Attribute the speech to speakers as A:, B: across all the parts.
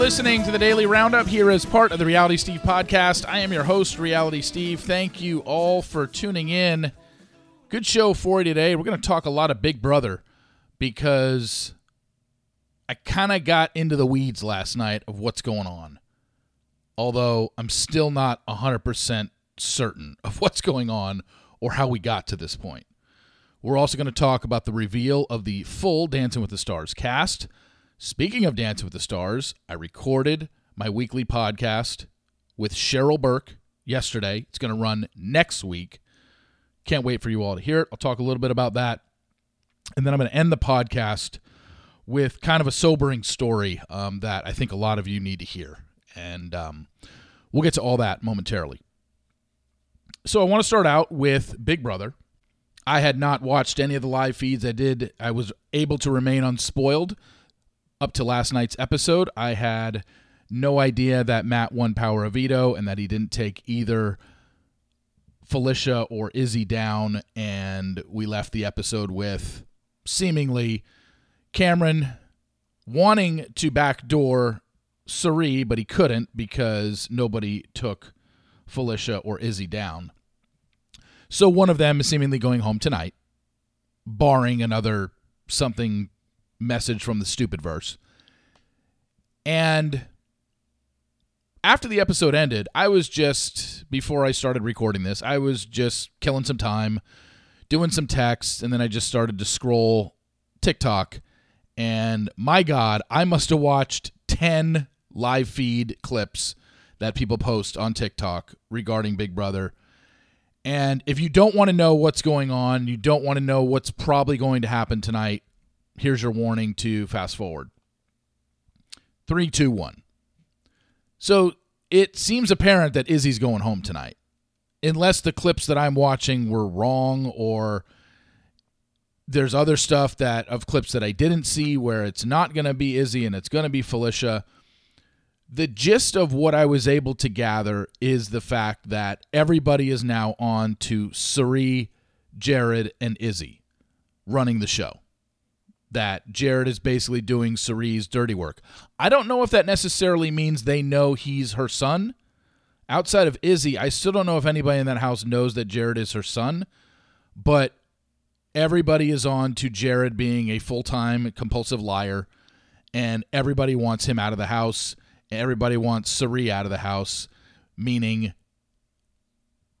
A: Listening to the Daily Roundup here as part of the Reality Steve podcast. I am your host, Reality Steve. Thank you all for tuning in. Good show for you today. We're going to talk a lot of Big Brother because I kind of got into the weeds last night of what's going on. Although I'm still not 100% certain of what's going on or how we got to this point. We're also going to talk about the reveal of the full Dancing with the Stars cast. Speaking of Dancing with the Stars, I recorded my weekly podcast with Cheryl Burke yesterday. It's going to run next week. Can't wait for you all to hear it. I'll talk a little bit about that. And then I'm going to end the podcast with kind of a sobering story um, that I think a lot of you need to hear. And um, we'll get to all that momentarily. So I want to start out with Big Brother. I had not watched any of the live feeds. I did. I was able to remain unspoiled up to last night's episode. I had no idea that Matt won Power of Veto and that he didn't take either Felicia or Izzy down. And we left the episode with seemingly Cameron wanting to backdoor Cirie, but he couldn't because nobody took Felicia or Izzy down. So one of them is seemingly going home tonight, barring another something message from the stupid verse. And after the episode ended, I was just, before I started recording this, I was just killing some time, doing some texts, and then I just started to scroll TikTok. And my God, I must have watched 10 live feed clips that people post on TikTok regarding Big Brother and if you don't want to know what's going on, you don't want to know what's probably going to happen tonight, here's your warning to fast forward. Three, two, one. So it seems apparent that Izzy's going home tonight. Unless the clips that I'm watching were wrong or there's other stuff that of clips that I didn't see where it's not going to be Izzy and it's going to be Felicia the gist of what I was able to gather is the fact that everybody is now on to Cirie, Jared, and Izzy running the show. That Jared is basically doing Cirie's dirty work. I don't know if that necessarily means they know he's her son. Outside of Izzy, I still don't know if anybody in that house knows that Jared is her son, but everybody is on to Jared being a full time compulsive liar, and everybody wants him out of the house everybody wants Cirie out of the house, meaning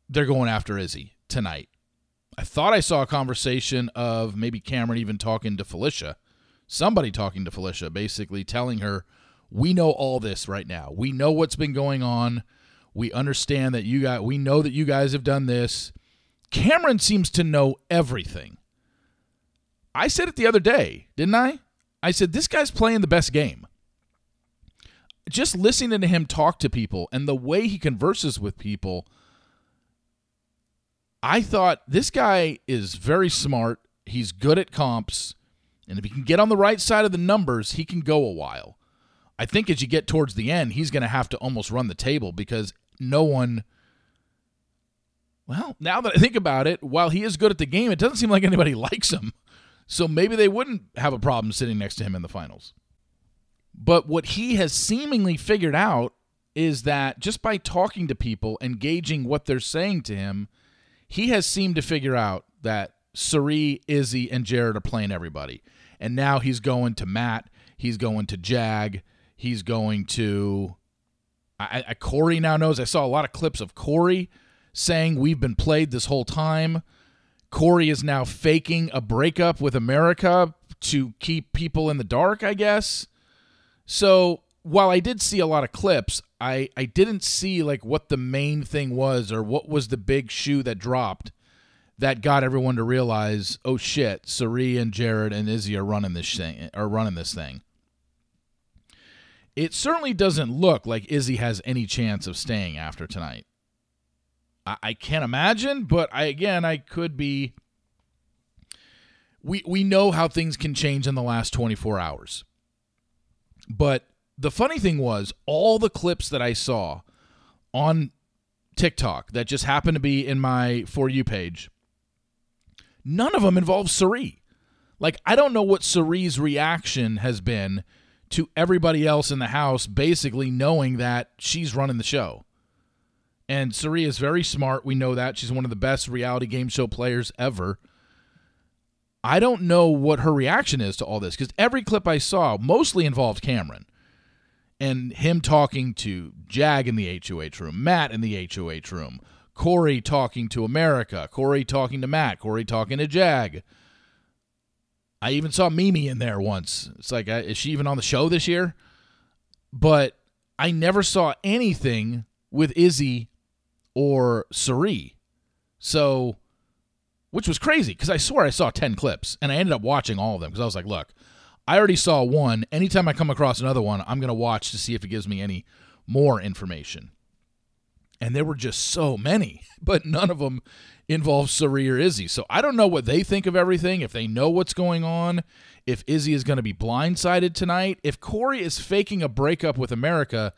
A: they're going after Izzy tonight. I thought I saw a conversation of maybe Cameron even talking to Felicia, somebody talking to Felicia, basically telling her, "We know all this right now. We know what's been going on. We understand that you got. We know that you guys have done this." Cameron seems to know everything. I said it the other day, didn't I? I said this guy's playing the best game just listening to him talk to people and the way he converses with people, I thought this guy is very smart. He's good at comps. And if he can get on the right side of the numbers, he can go a while. I think as you get towards the end, he's going to have to almost run the table because no one. Well, now that I think about it, while he is good at the game, it doesn't seem like anybody likes him. So maybe they wouldn't have a problem sitting next to him in the finals. But what he has seemingly figured out is that just by talking to people, engaging what they're saying to him, he has seemed to figure out that Cirie, Izzy, and Jared are playing everybody. And now he's going to Matt. He's going to Jag. He's going to. I, I, Cory now knows. I saw a lot of clips of Cory saying we've been played this whole time. Cory is now faking a breakup with America to keep people in the dark, I guess. So while I did see a lot of clips, I, I didn't see like what the main thing was or what was the big shoe that dropped that got everyone to realize, oh shit, Cirie and Jared and Izzy are running this thing are running this thing. It certainly doesn't look like Izzy has any chance of staying after tonight. I, I can't imagine, but I again I could be we we know how things can change in the last 24 hours. But the funny thing was, all the clips that I saw on TikTok that just happened to be in my For You page, none of them involve Cirie. Like, I don't know what Cirie's reaction has been to everybody else in the house basically knowing that she's running the show. And Cirie is very smart. We know that. She's one of the best reality game show players ever. I don't know what her reaction is to all this because every clip I saw mostly involved Cameron and him talking to Jag in the HOH room, Matt in the HOH room, Cory talking to America, Cory talking to Matt, Cory talking to Jag. I even saw Mimi in there once. It's like, is she even on the show this year? But I never saw anything with Izzy or Cirie. So, which was crazy because I swear I saw 10 clips and I ended up watching all of them because I was like, look, I already saw one. Anytime I come across another one, I'm going to watch to see if it gives me any more information. And there were just so many, but none of them involved Cirie or Izzy. So I don't know what they think of everything, if they know what's going on, if Izzy is going to be blindsided tonight. If Cory is faking a breakup with America,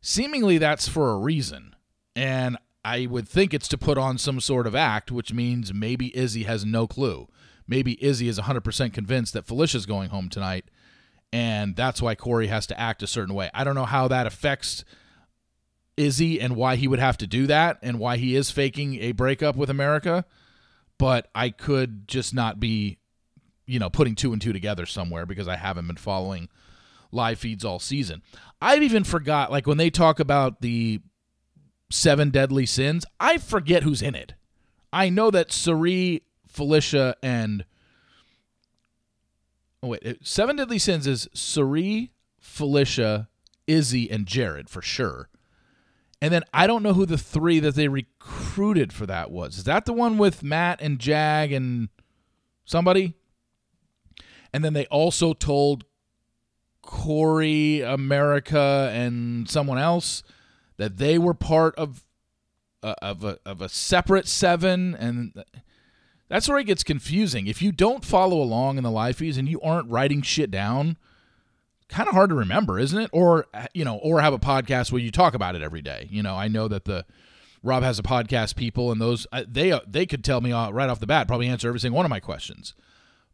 A: seemingly that's for a reason. And I would think it's to put on some sort of act, which means maybe Izzy has no clue. Maybe Izzy is 100% convinced that Felicia's going home tonight, and that's why Cory has to act a certain way. I don't know how that affects Izzy and why he would have to do that and why he is faking a breakup with America, but I could just not be, you know, putting two and two together somewhere because I haven't been following live feeds all season. I've even forgot, like when they talk about the seven deadly sins, I forget who's in it. I know that Cirie, Felicia, and oh wait, seven deadly sins is Cirie, Felicia, Izzy, and Jared for sure. And then I don't know who the three that they recruited for that was. Is that the one with Matt and Jag and somebody? And then they also told Cory, America, and someone else that they were part of uh, of a of a separate seven, and that's where it gets confusing. If you don't follow along in the live feeds and you aren't writing shit down, kind of hard to remember, isn't it? Or you know, or have a podcast where you talk about it every day. You know, I know that the Rob has a podcast people, and those they they could tell me uh, right off the bat, probably answer every single one of my questions.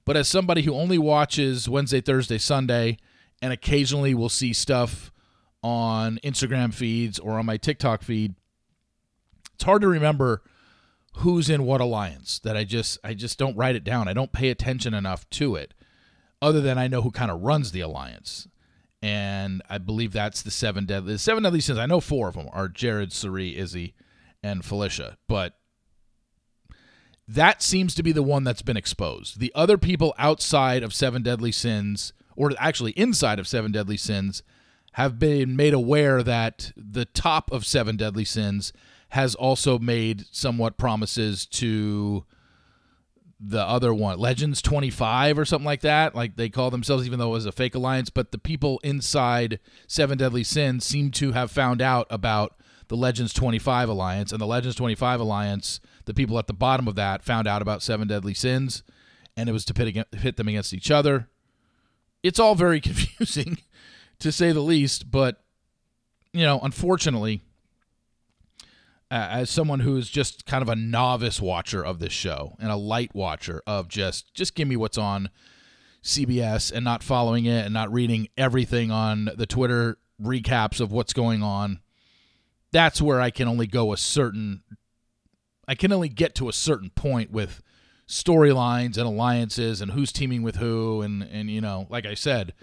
A: But as somebody who only watches Wednesday, Thursday, Sunday, and occasionally will see stuff on Instagram feeds or on my TikTok feed, it's hard to remember who's in what alliance that I just I just don't write it down. I don't pay attention enough to it other than I know who kind of runs the alliance. And I believe that's the seven deadly the seven deadly sins. I know four of them are Jared, Cirie, Izzy, and Felicia, but that seems to be the one that's been exposed. The other people outside of seven deadly sins, or actually inside of seven deadly sins, have been made aware that the top of seven deadly sins has also made somewhat promises to the other one, Legends 25 or something like that. Like they call themselves, even though it was a fake alliance. But the people inside Seven Deadly Sins seem to have found out about the Legends 25 alliance. And the Legends 25 alliance, the people at the bottom of that found out about Seven Deadly Sins. And it was to pit, pit them against each other. It's all very confusing to say the least. But, you know, unfortunately, uh, as someone who is just kind of a novice watcher of this show and a light watcher of just just give me what's on CBS and not following it and not reading everything on the Twitter recaps of what's going on. That's where I can only go a certain I can only get to a certain point with storylines and alliances and who's teaming with who and and you know, like I said,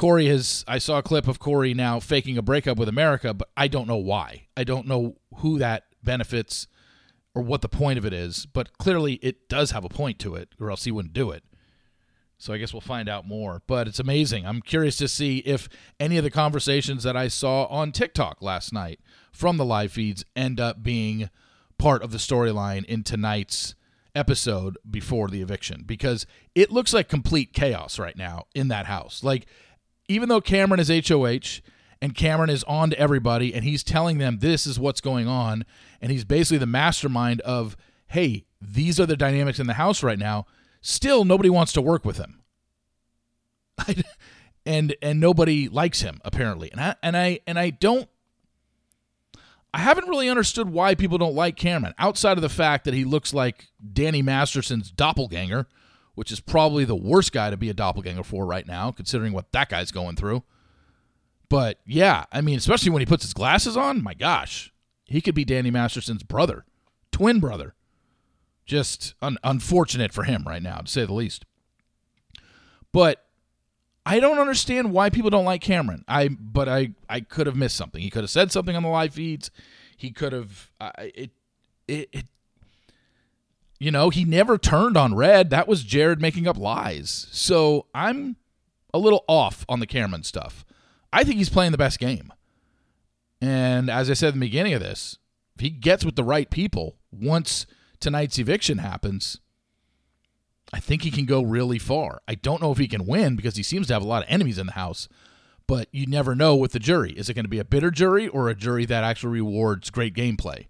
A: Cory has I saw a clip of Cory now faking a breakup with America, but I don't know why. I don't know who that benefits or what the point of it is, but clearly it does have a point to it, or else he wouldn't do it. So I guess we'll find out more. But it's amazing. I'm curious to see if any of the conversations that I saw on TikTok last night from the live feeds end up being part of the storyline in tonight's episode before the eviction because it looks like complete chaos right now in that house. Like even though Cameron is HOH and Cameron is on to everybody and he's telling them this is what's going on and he's basically the mastermind of hey, these are the dynamics in the house right now, still nobody wants to work with him. and and nobody likes him apparently. And I and I and I don't I haven't really understood why people don't like Cameron outside of the fact that he looks like Danny Masterson's doppelganger which is probably the worst guy to be a doppelganger for right now, considering what that guy's going through. But yeah, I mean, especially when he puts his glasses on, my gosh, he could be Danny Masterson's brother, twin brother. Just un- unfortunate for him right now, to say the least. But I don't understand why people don't like Cameron. I but I I could have missed something. He could have said something on the live feeds. He could have uh, it, it it you know, he never turned on Red. That was Jared making up lies. So I'm a little off on the Cameron stuff. I think he's playing the best game. And as I said in the beginning of this, if he gets with the right people once tonight's eviction happens, I think he can go really far. I don't know if he can win because he seems to have a lot of enemies in the house, but you never know with the jury. Is it going to be a bitter jury or a jury that actually rewards great gameplay?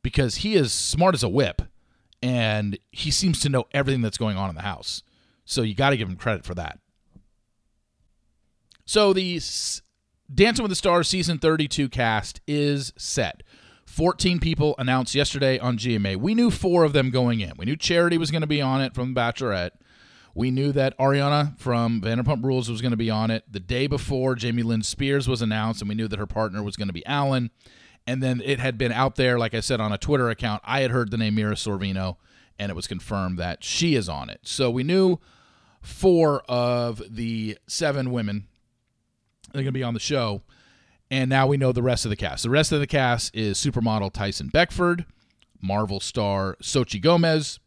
A: Because he is smart as a whip and he seems to know everything that's going on in the house. So you got to give him credit for that. So the Dancing with the Stars season 32 cast is set. 14 people announced yesterday on GMA. We knew four of them going in. We knew Charity was going to be on it from Bachelorette. We knew that Ariana from Vanderpump Rules was going to be on it. The day before, Jamie Lynn Spears was announced, and we knew that her partner was going to be Alan. And then it had been out there, like I said, on a Twitter account. I had heard the name Mira Sorvino, and it was confirmed that she is on it. So we knew four of the seven women that are going to be on the show. And now we know the rest of the cast. The rest of the cast is supermodel Tyson Beckford, Marvel star Xochitl Gomez,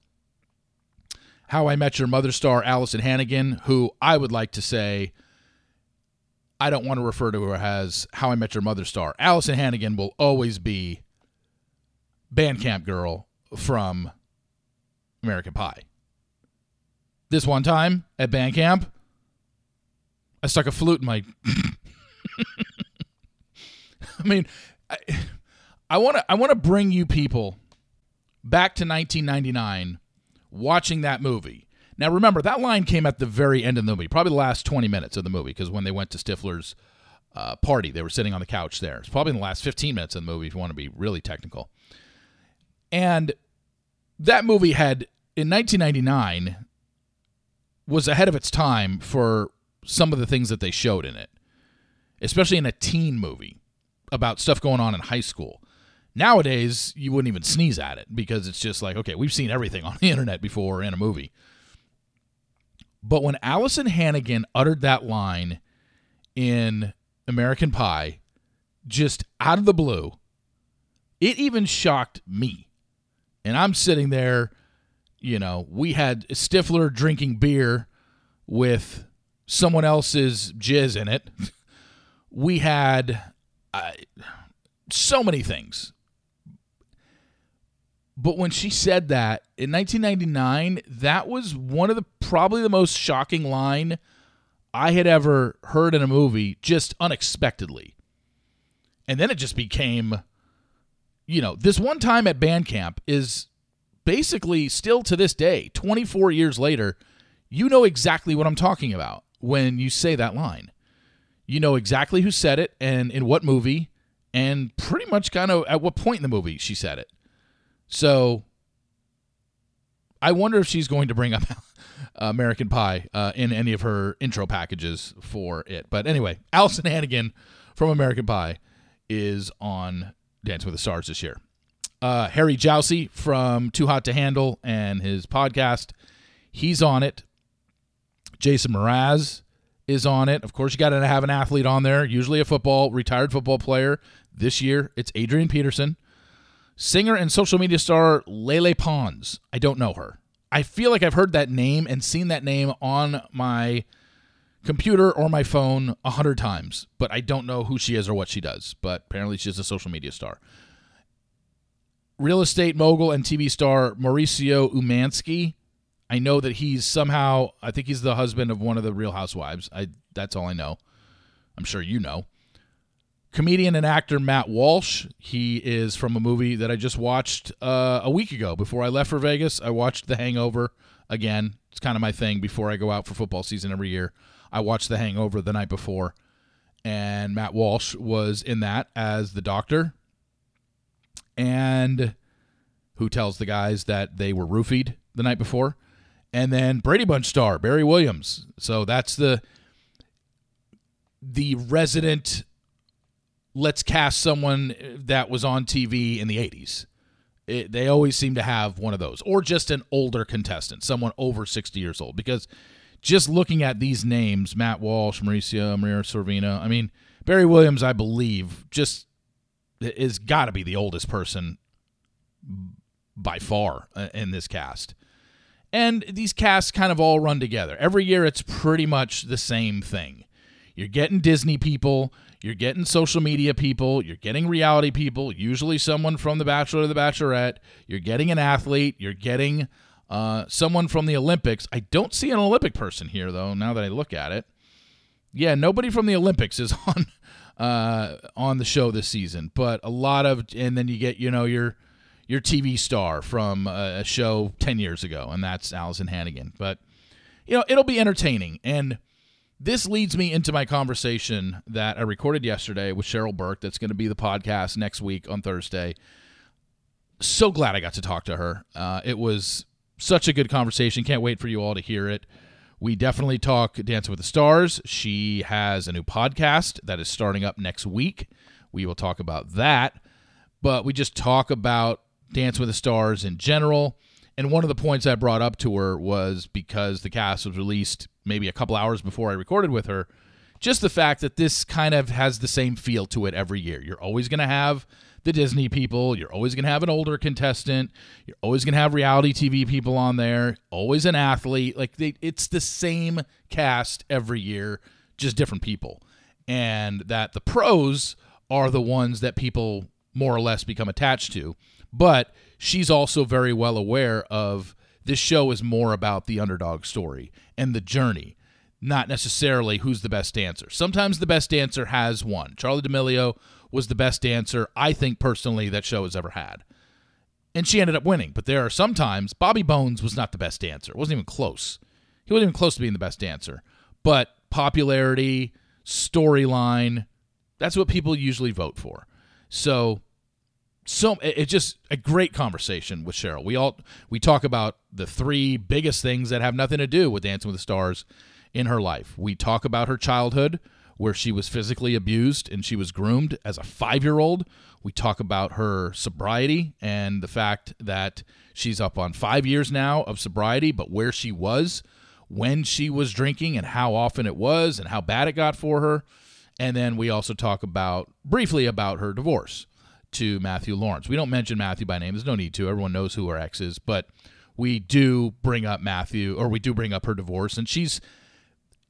A: How I Met Your Mother star Alyson Hannigan, who I would like to say I don't want to refer to her as How I Met Your Mother star. Alyson Hannigan will always be Bandcamp Girl from American Pie. This one time at Bandcamp, I stuck a flute in my. I mean, I want to I want to bring you people back to 1999 watching that movie now, remember, that line came at the very end of the movie, probably the last 20 minutes of the movie, because when they went to Stifler's uh, party, they were sitting on the couch there. It's probably in the last 15 minutes of the movie, if you want to be really technical. And that movie had, in 1999, was ahead of its time for some of the things that they showed in it, especially in a teen movie about stuff going on in high school. Nowadays, you wouldn't even sneeze at it because it's just like, okay, we've seen everything on the internet before in a movie. But when Alyson Hannigan uttered that line in American Pie, just out of the blue, it even shocked me. And I'm sitting there, you know, we had Stifler drinking beer with someone else's jizz in it. We had uh, so many things but when she said that in 1999, that was one of the probably the most shocking line I had ever heard in a movie, just unexpectedly. And then it just became, you know, this one time at band camp is basically still to this day, 24 years later, you know exactly what I'm talking about when you say that line. You know exactly who said it and in what movie, and pretty much kind of at what point in the movie she said it. So I wonder if she's going to bring up American Pie uh, in any of her intro packages for it. But anyway, Alyson Hannigan from American Pie is on Dance with the Stars this year. Uh, Harry Jowsey from Too Hot to Handle and his podcast, he's on it. Jason Mraz is on it. Of course, you got to have an athlete on there, usually a football, retired football player. This year, it's Adrian Peterson. Singer and social media star Lele Pons. I don't know her. I feel like I've heard that name and seen that name on my computer or my phone a hundred times, but I don't know who she is or what she does. But apparently, she's a social media star. Real estate mogul and TV star Mauricio Umansky. I know that he's somehow. I think he's the husband of one of the Real Housewives. I. That's all I know. I'm sure you know comedian and actor Matt Walsh. He is from a movie that I just watched uh, a week ago before I left for Vegas. I watched The Hangover again. It's kind of my thing before I go out for football season every year. I watched The Hangover the night before, and Matt Walsh was in that as the doctor, and who tells the guys that they were roofied the night before. and then Brady Bunch star Barry Williams. So that's the the resident. Let's cast someone that was on TV in the '80s. It, they always seem to have one of those, or just an older contestant, someone over 60 years old. Because just looking at these names, Matt Walsh, Mauricio, Maria Sorvino, I mean, Barry Williams, I believe, just is got to be the oldest person by far uh, in this cast. And these casts kind of all run together. Every year, it's pretty much the same thing. You're getting Disney people, you're getting social media people, you're getting reality people, usually someone from The Bachelor or The Bachelorette, you're getting an athlete, you're getting uh, someone from the Olympics. I don't see an Olympic person here, though, now that I look at it. Yeah, nobody from the Olympics is on uh, on the show this season, but a lot of, and then you get, you know, your your TV star from a show 10 years ago, and that's Alyson Hannigan. But, you know, it'll be entertaining. And this leads me into my conversation that I recorded yesterday with Cheryl Burke. That's going to be the podcast next week on Thursday. So glad I got to talk to her. Uh, it was such a good conversation. Can't wait for you all to hear it. We definitely talk Dancing with the Stars. She has a new podcast that is starting up next week. We will talk about that. But we just talk about Dance with the Stars in general. And one of the points I brought up to her was because the cast was released maybe a couple hours before I recorded with her, just the fact that this kind of has the same feel to it every year. You're always going to have the Disney people, you're always going to have an older contestant, you're always going to have reality TV people on there, always an athlete. Like they, it's the same cast every year, just different people. And that the pros are the ones that people more or less become attached to. But she's also very well aware of this show is more about the underdog story and the journey, not necessarily who's the best dancer. Sometimes the best dancer has won. Charli D'Amelio was the best dancer I think personally that show has ever had. And she ended up winning. But there are sometimes Bobby Bones was not the best dancer. Wasn't even close. He wasn't even close to being the best dancer. But popularity, storyline, that's what people usually vote for. So so it's just a great conversation with Cheryl. We all we talk about the three biggest things that have nothing to do with Dancing with the Stars in her life. We talk about her childhood where she was physically abused and she was groomed as a 5-year-old. We talk about her sobriety and the fact that she's up on 5 years now of sobriety, but where she was when she was drinking and how often it was and how bad it got for her. And then we also talk about briefly about her divorce to Matthew Lawrence. We don't mention Matthew by name. There's no need to. Everyone knows who her ex is, but we do bring up Matthew, or we do bring up her divorce, and she's.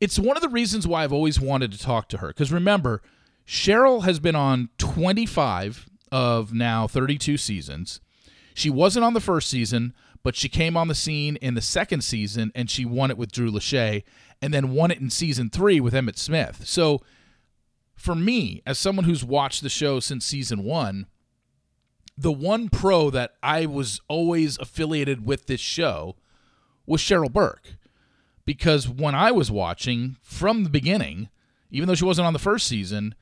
A: It's one of the reasons why I've always wanted to talk to her. Because remember, Cheryl has been on 25 of now 32 seasons. She wasn't on the first season, but she came on the scene in the second season and she won it with Drew Lachey and then won it in season three with Emmitt Smith. So for me, as someone who's watched the show since season one, the one pro that I was always affiliated with this show was Cheryl Burke. Because when I was watching from the beginning, even though she wasn't on the first season,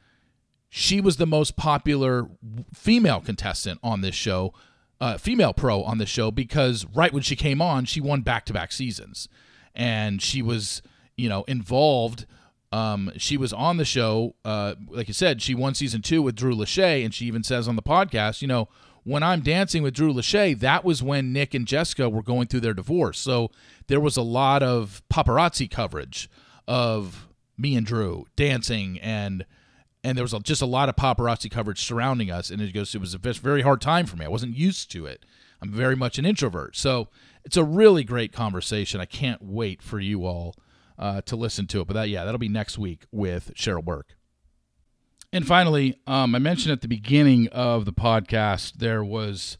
A: she was the most popular female contestant on this show, uh, female pro on this show, because right when she came on, she won back to back seasons. And she was, you know, involved. Um, she was on the show, uh, like you said, she won season two with Drew Lachey, and she even says on the podcast, you know, when I'm dancing with Drew Lachey, that was when Nick and Jessica were going through their divorce. So there was a lot of paparazzi coverage of me and Drew dancing and and there was just a lot of paparazzi coverage surrounding us and it goes it was a very hard time for me. I wasn't used to it. I'm very much an introvert. So it's a really great conversation. I can't wait for you all uh, to listen to it. But that yeah, that'll be next week with Cheryl Burke. And finally, um, I mentioned at the beginning of the podcast there was,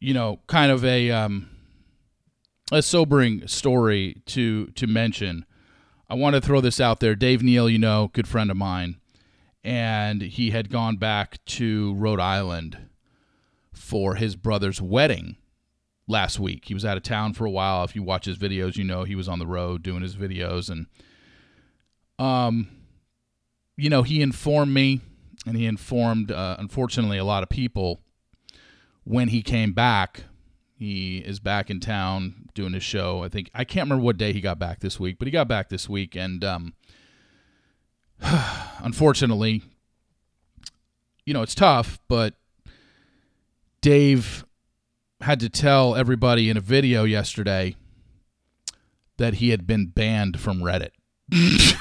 A: you know, kind of a um, a sobering story to to mention. I want to throw this out there. Dave Neal, you know, good friend of mine, and he had gone back to Rhode Island for his brother's wedding last week. He was out of town for a while. If you watch his videos, you know he was on the road doing his videos and um you know, he informed me and he informed, uh, unfortunately, a lot of people when he came back. He is back in town doing his show. I think I can't remember what day he got back this week, but he got back this week, and um, unfortunately, you know it's tough. But Dave had to tell everybody in a video yesterday that he had been banned from Reddit.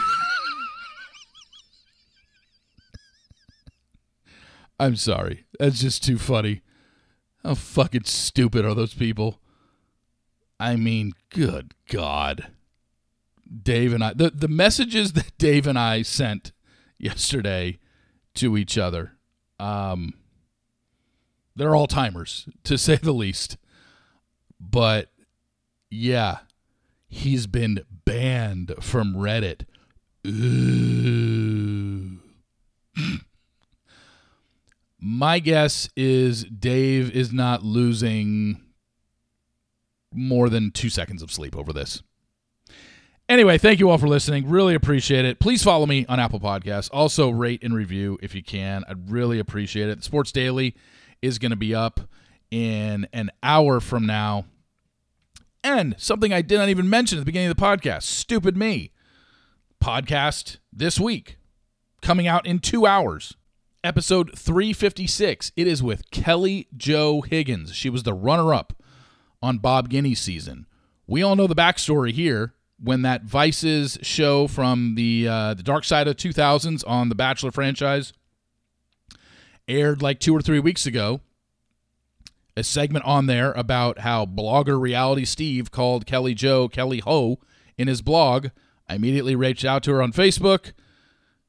A: I'm sorry. That's just too funny. How fucking stupid are those people? I mean, good God. Dave and I, the, the messages that Dave and I sent yesterday to each other, um, they're all timers, to say the least. But yeah, he's been banned from Reddit. My guess is Dave is not losing more than two seconds of sleep over this. Anyway, thank you all for listening. Really appreciate it. Please follow me on Apple Podcasts. Also, rate and review if you can. I'd really appreciate it. Sports Daily is going to be up in an hour from now. And something I did not even mention at the beginning of the podcast stupid me. Podcast this week, coming out in two hours episode 356. It is with Kelly Jo Higgins. She was the runner up on Bob Guiney's season. We all know the backstory here. When that Vice's show from the uh, the dark side of 2000s on the Bachelor franchise aired like two or three weeks ago, a segment on there about how blogger reality Steve called Kelly Jo Kelly Ho in his blog. I immediately reached out to her on Facebook.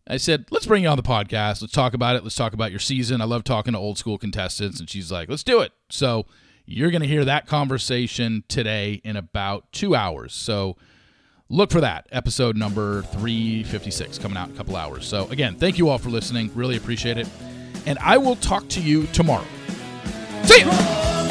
A: I said, let's bring you on the podcast. Let's talk about it. Let's talk about your season. I love talking to old school contestants. And she's like, let's do it. So you're going to hear that conversation today in about two hours. So look for that episode number 356 coming out in a couple hours. So again, thank you all for listening. Really appreciate it. And I will talk to you tomorrow. See you.